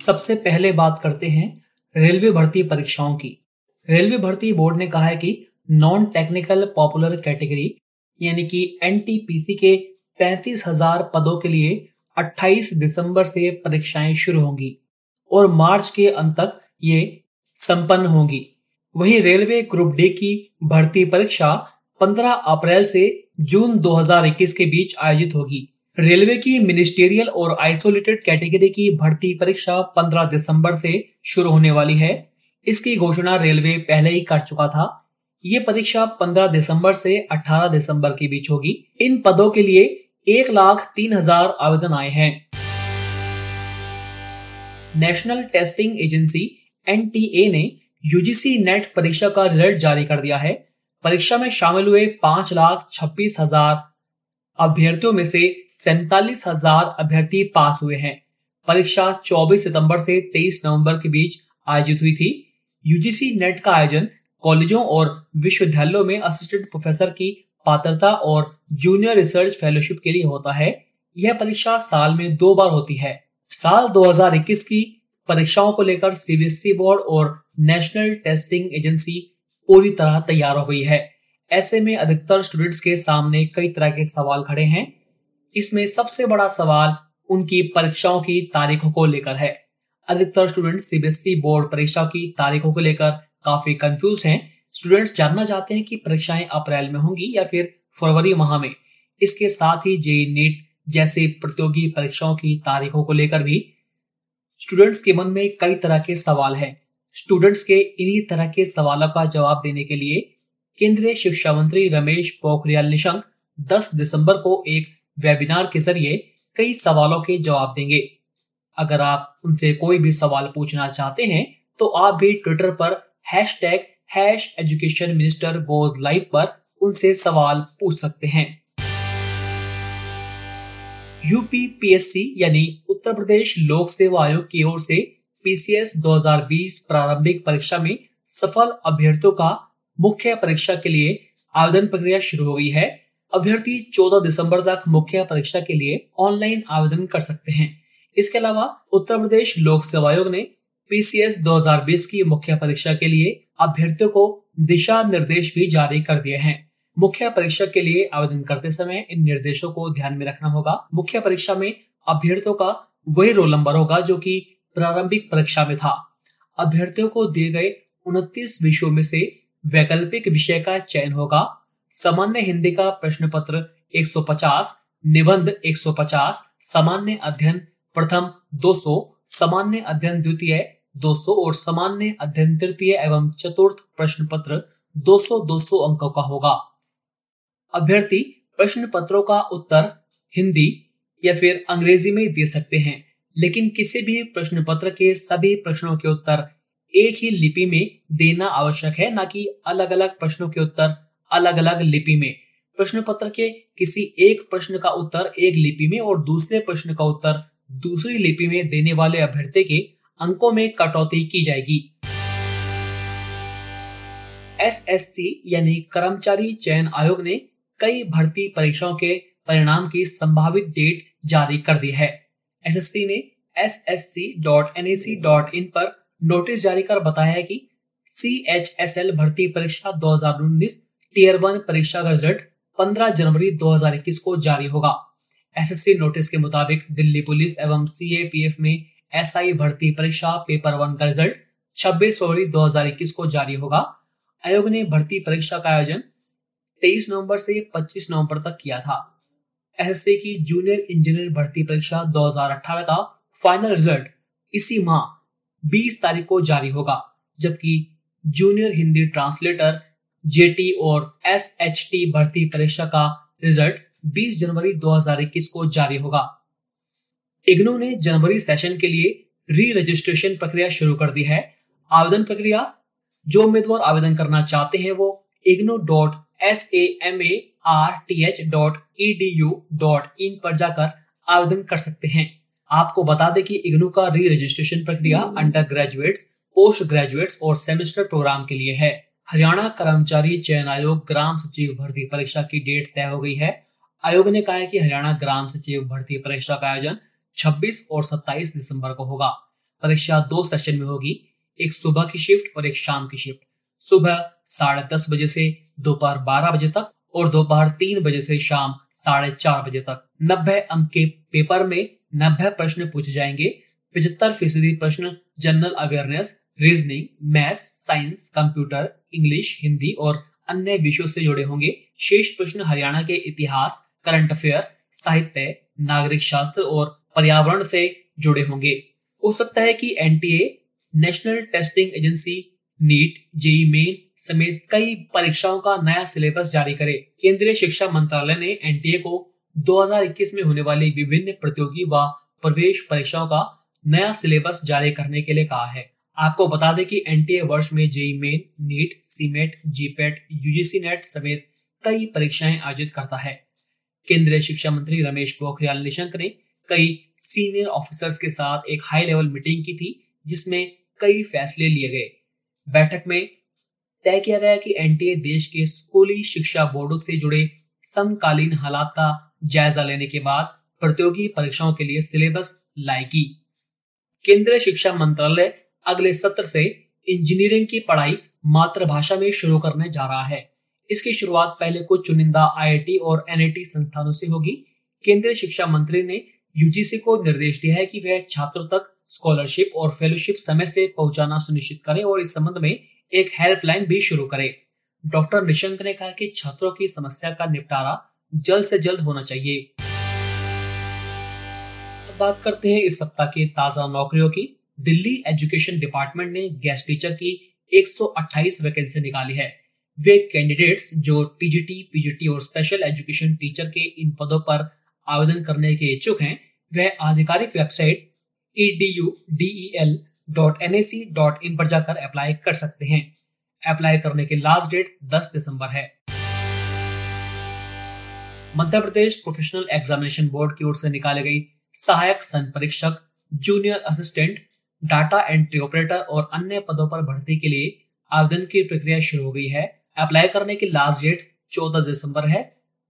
सबसे पहले बात करते हैं रेलवे भर्ती परीक्षाओं की। रेलवे भर्ती बोर्ड ने कहा है कि नॉन टेक्निकल पॉपुलर कैटेगरी यानी कि एनटीपीसी के पैंतीस हज़ार पदों के लिए 28 दिसंबर से परीक्षाएँ शुरू होंगी और मार्च के अंत तक ये संपन्न होंगी। वहीं रेलवे ग्रुप डी की भर्ती परीक्षा 15 अप्रैल से जून 2021 के बीच आयोजित होगी। रेलवे की मिनिस्टेरियल और आइसोलेटेड कैटेगरी की भर्ती परीक्षा 15 दिसंबर से शुरू होने वाली है। इसकी घोषणा रेलवे पहले ही कर चुका था। ये परीक्षा 15 दिसंबर से 18 दिसंबर के बीच होगी। इन पदों के लिए एक लाख तीन हज़ार आवेदन आए हैं। नेशनल टेस्टिंग एजेंसी एनटीए ने यूजीसी नेट परीक्षा का रिज़ल्ट जारी कर दिया है। परीक्षा में शामिल हुए पाँच लाख छब्बीस हज़ार अभ्यर्थियों में से सैतालीस हज़ार अभ्यर्थी पास हुए हैं। परीक्षा 24 सितंबर से 23 नवंबर के बीच आयोजित हुई थी। यूजीसी नेट का आयोजन कॉलेजों और विश्वविद्यालयों में असिस्टेंट प्रोफेसर की पात्रता और जूनियर रिसर्च फेलोशिप के लिए होता है। यह परीक्षा साल में दो बार होती है। साल 2021 की परीक्षाओं को लेकर सीबीएसई बोर्ड और नेशनल टेस्टिंग एजेंसी पूरी तरह तैयार हो गई है। ऐसे में अधिकतर स्टूडेंट्स के सामने कई तरह के सवाल खड़े हैं। इसमें सबसे बड़ा सवाल उनकी परीक्षाओं की तारीखों को लेकर है। अधिकतर स्टूडेंट्स सीबीएसई बोर्ड परीक्षा की तारीखों को लेकर काफ़ी कंफ्यूज हैं। स्टूडेंट्स जानना चाहते हैं कि परीक्षाएँ अप्रैल में होंगी या फिर फरवरी माह में। इसके साथ ही जेई नीट जैसे प्रतियोगी परीक्षाओं की तारीखों को लेकर भी स्टूडेंट्स के मन में कई तरह के सवाल हैं। स्टूडेंट्स के इन्हीं तरह के सवालों का जवाब देने के लिए केंद्रीय शिक्षा मंत्री रमेश पोखरियाल निशंक 10 दिसंबर को एक वेबिनार के ज़रिए कई सवालों के जवाब देंगे। अगर आप उनसे कोई भी सवाल पूछना चाहते हैं तो आप भी ट्विटर पर hashtag hash education minister goes live पर उनसे सवाल पूछ सकते हैं। यूपी पीएससी यानी उत्तर प्रदेश लोक सेवा आयोग की ओर से पीसीएस 2020 प्रारंभिक परीक्षा में सफल अभ्यर्थियों का मुख्य परीक्षा के लिए आवेदन प्रक्रिया शुरू हो गई है। अभ्यर्थी 14 दिसंबर तक मुख्य परीक्षा के लिए ऑनलाइन आवेदन कर सकते हैं। इसके अलावा उत्तर प्रदेश लोक सेवा आयोग ने पीसीएस 2020 की मुख्य परीक्षा के लिए अभ्यर्थियों को दिशा निर्देश भी जारी कर दिए हैं। मुख्य परीक्षा के लिए आवेदन करते समय इन निर्देशों को ध्यान में रखना होगा। मुख्य परीक्षा में अभ्यर्थियों का वही रोल नंबर होगा जो कि प्रारंभिक परीक्षा में था। अभ्यर्थियों को दिए गए उनतीस विषयों में से वैकल्पिक विषय का चयन होगा। सामान्य हिंदी का प्रश्न पत्र 150, निबंध 150, सामान्य अध्ययन प्रथम 200, सामान्य अध्ययन द्वितीय 200 और सामान्य अध्ययन तृतीय एवं चतुर्थ प्रश्न पत्र 200 200 अंकों का होगा। अभ्यर्थी प्रश्न पत्रों का उत्तर हिंदी या फिर अंग्रेज़ी में दे सकते हैं लेकिन किसी भी प्रश्न पत्र के सभी प्रश्नों के उत्तर एक ही लिपि में देना आवश्यक है, न कि अलग अलग प्रश्नों के उत्तर अलग अलग लिपि में। प्रश्न पत्र के किसी एक प्रश्न का उत्तर एक लिपि में और दूसरे प्रश्न का उत्तर दूसरी लिपि में देने वाले अभ्यर्थी के अंकों में कटौती की जाएगी। एसएससी यानी कर्मचारी चयन आयोग ने कई भर्ती परीक्षाओं के परिणाम की संभावित डेट जारी कर दी है। एसएससी ने ssc.nic.in पर नोटिस जारी कर बताया है कि सी एच एस एल भर्ती परीक्षा 2019 टीयर वन परीक्षा का रिज़ल्ट 15 जनवरी 2021 को जारी होगा। एसएससी नोटिस के मुताबिक दिल्ली पुलिस एवं सीएपीएफ में एसआई भर्ती परीक्षा पेपर वन का रिज़ल्ट 26 फरवरी 2021 को जारी होगा। आयोग ने भर्ती परीक्षा का आयोजन 23 नवंबर से 25 नवंबर तक किया था। एसएससी की जूनियर इंजीनियर भर्ती परीक्षा 2018 का फाइनल रिज़ल्ट इसी माह 20 तारीख को जारी होगा, जबकि जूनियर हिंदी ट्रांसलेटर जेटी और एस एच टी भर्ती परीक्षा का रिज़ल्ट 20 जनवरी 2021 को जारी होगा। इग्नू ने जनवरी सेशन के लिए री रजिस्ट्रेशन प्रक्रिया शुरू कर दी है। आवेदन प्रक्रिया, जो उम्मीदवार आवेदन करना चाहते हैं वो IGNOU dot S A M A R T H dot E D U dot in पर जाकर आवेदन कर सकते हैं। आपको बता दें कि इग्नू का री रजिस्ट्रेशन प्रक्रिया अंडर ग्रेजुएट्स पोस्ट ग्रेजुएट्स और सेमेस्टर प्रोग्राम के लिए है। हरियाणा कर्मचारी चयन आयोग ग्राम सचिव भर्ती परीक्षा की डेट तय हो गई है। आयोग ने कहा है कि हरियाणा ग्राम सचिव भर्ती परीक्षा का आयोजन 26 और 27 दिसंबर को होगा। परीक्षा दो सेशन में होगी, एक सुबह की शिफ्ट और एक शाम की शिफ्ट सुबह साढ़े दस बजे से दोपहर बारह बजे तक और दोपहर तीन बजे से शाम साढ़े चार बजे तक। नब्बे अंक के पेपर में नब्बे प्रश्न पूछे जाएँगे। पिछहत्तर फ़ीसदी प्रश्न general awareness reasoning maths science computer English Hindi और अन्य विषयों से जुड़े होंगे। शेष प्रश्न हरियाणा के इतिहास करंट अफेयर साहित्य, नागरिक शास्त्र और पर्यावरण से जुड़े होंगे। हो सकता है कि NTA national testing agency NEET JEE Main समेत कई परीक्षाओं का नया सिलेबस जारी करे। केंद्रीय शिक्षा मंत्रालय ने एनटीए को 2021 में होने वाली विभिन्न प्रतियोगी व प्रवेश परीक्षाओं का नया सिलेबस जारी करने के लिए कहा है। आपको बता दें कि एनटीए वर्ष में JEE Main NEET CMAT GPAT UGC NET समेत कई परीक्षाएँ आयोजित करता है। केंद्रीय शिक्षा मंत्री रमेश पोखरियाल निशंक ने कई सीनियर ऑफिसर्स के साथ एक हाई लेवल मीटिंग की थी, जिसमें कई फैसले लिए गए। बैठक में तय किया गया कि एनटीए देश के स्कूली शिक्षा बोर्डों से जुड़े समकालीन हालात का जायजा लेने के बाद प्रतियोगी परीक्षाओं के लिए सिलेबस लाएगी। केंद्रीय शिक्षा मंत्रालय अगले सत्र से इंजीनियरिंग की पढ़ाई मातृभाषा में शुरू करने जा रहा है। इसकी शुरुआत पहले कुछ चुनिंदा आईआईटी और एनआईटी संस्थानों से होगी। केंद्रीय शिक्षा मंत्री ने यूजीसी को निर्देश दिया है कि वह छात्रों तक स्कॉलरशिप और फेलोशिप समय से पहुंचाना सुनिश्चित करें और इस संबंध में एक हेल्पलाइन भी शुरू करे। डॉक्टर निशंक ने कहा कि छात्रों की समस्या का निपटारा जल्द से जल्द होना चाहिए। अब बात करते हैं इस सप्ताह के ताज़ा नौकरियों की। दिल्ली एजुकेशन डिपार्टमेंट ने गेस्ट टीचर की 128 वैकेंसी निकाली है। वे कैंडिडेट्स जो टीजीटी, पीजीटी और स्पेशल एजुकेशन टीचर के इन पदों पर आवेदन करने के इच्छुक हैं, वह आधिकारिक website E dot C dot in पर जाकर अप्लाई कर सकते हैं। अप्लाई करने की लास्ट डेट 10 दिसंबर है। Madhya Pradesh professional examination board की ओर से निकाली गई सहायक सन परीक्षक junior assistant data entry operator और अन्य पदों पर भर्ती के लिए आवेदन की प्रक्रिया शुरू हो गई है। अप्लाई करने की लास्ट डेट 14 दिसंबर है।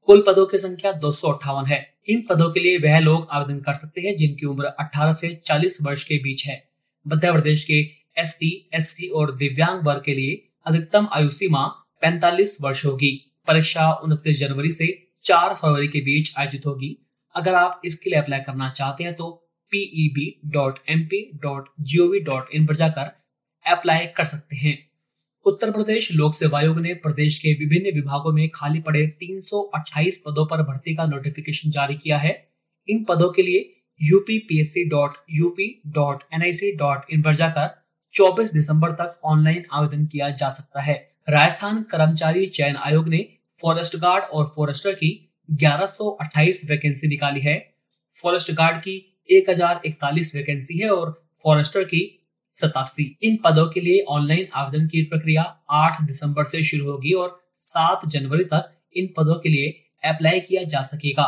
कुल पदों की संख्या दो सौ अट्ठावन है। इन पदों के लिए वह लोग आवेदन कर सकते हैं जिनकी उम्र 18 से 40 वर्ष के बीच है। मध्य प्रदेश के एस टी और दिव्यांग वर्ग के लिए अधिकतम आयु सीमा 45 वर्ष होगी। परीक्षा उनतीस जनवरी से 4 फरवरी के बीच आयोजित होगी। अगर आप इसके लिए अप्लाई करना चाहते हैं तो इन पर जाकर अप्लाई कर सकते हैं। उत्तर प्रदेश लोक सेवा आयोग ने प्रदेश के विभिन्न विभागों में खाली पड़े 328 पदों पर भर्ती का नोटिफिकेशन जारी किया है। इन पदों के लिए UP PSC dot UP dot N I C dot in पर जाकर 24 दिसंबर तक ऑनलाइन आवेदन किया जा सकता है। राजस्थान कर्मचारी चयन आयोग ने फॉरेस्ट गार्ड और फॉरेस्टर की 1128 वैकेंसी निकाली है। फॉरेस्ट गार्ड की 1041 वैकेंसी है और फॉरेस्टर की सतासी। इन पदों के लिए ऑनलाइन आवेदन की प्रक्रिया 8 दिसंबर से शुरू होगी और 7 जनवरी तक इन पदों के लिए अप्लाई किया जा सकेगा।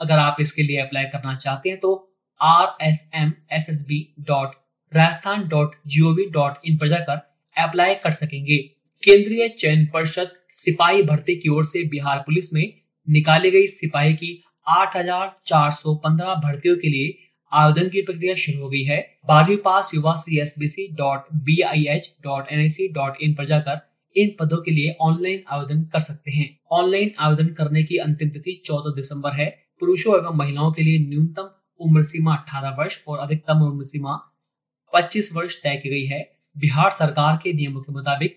अगर आप इसके लिए अप्लाई करना चाहते हैं तो R S M S S B dot Rajasthan dot G O V dot in पर जाकर अप्लाई कर सकेंगे। केंद्रीय चयन परिषद सिपाही भर्ती की ओर से बिहार पुलिस में निकाली गई सिपाही की 8,415 भर्तियों के लिए आवेदन की प्रक्रिया शुरू हो गई है। बारहवीं पास युवा C S B C dot B I H dot N I C dot in पर जाकर इन पदों के लिए ऑनलाइन आवेदन कर सकते हैं। ऑनलाइन आवेदन करने की अंतिम तिथि 14 दिसंबर है। पुरुषों एवं महिलाओं के लिए न्यूनतम उम्र सीमा 18 वर्ष और अधिकतम उम्र सीमा 25 वर्ष तय की गई है। बिहार सरकार के नियमों के मुताबिक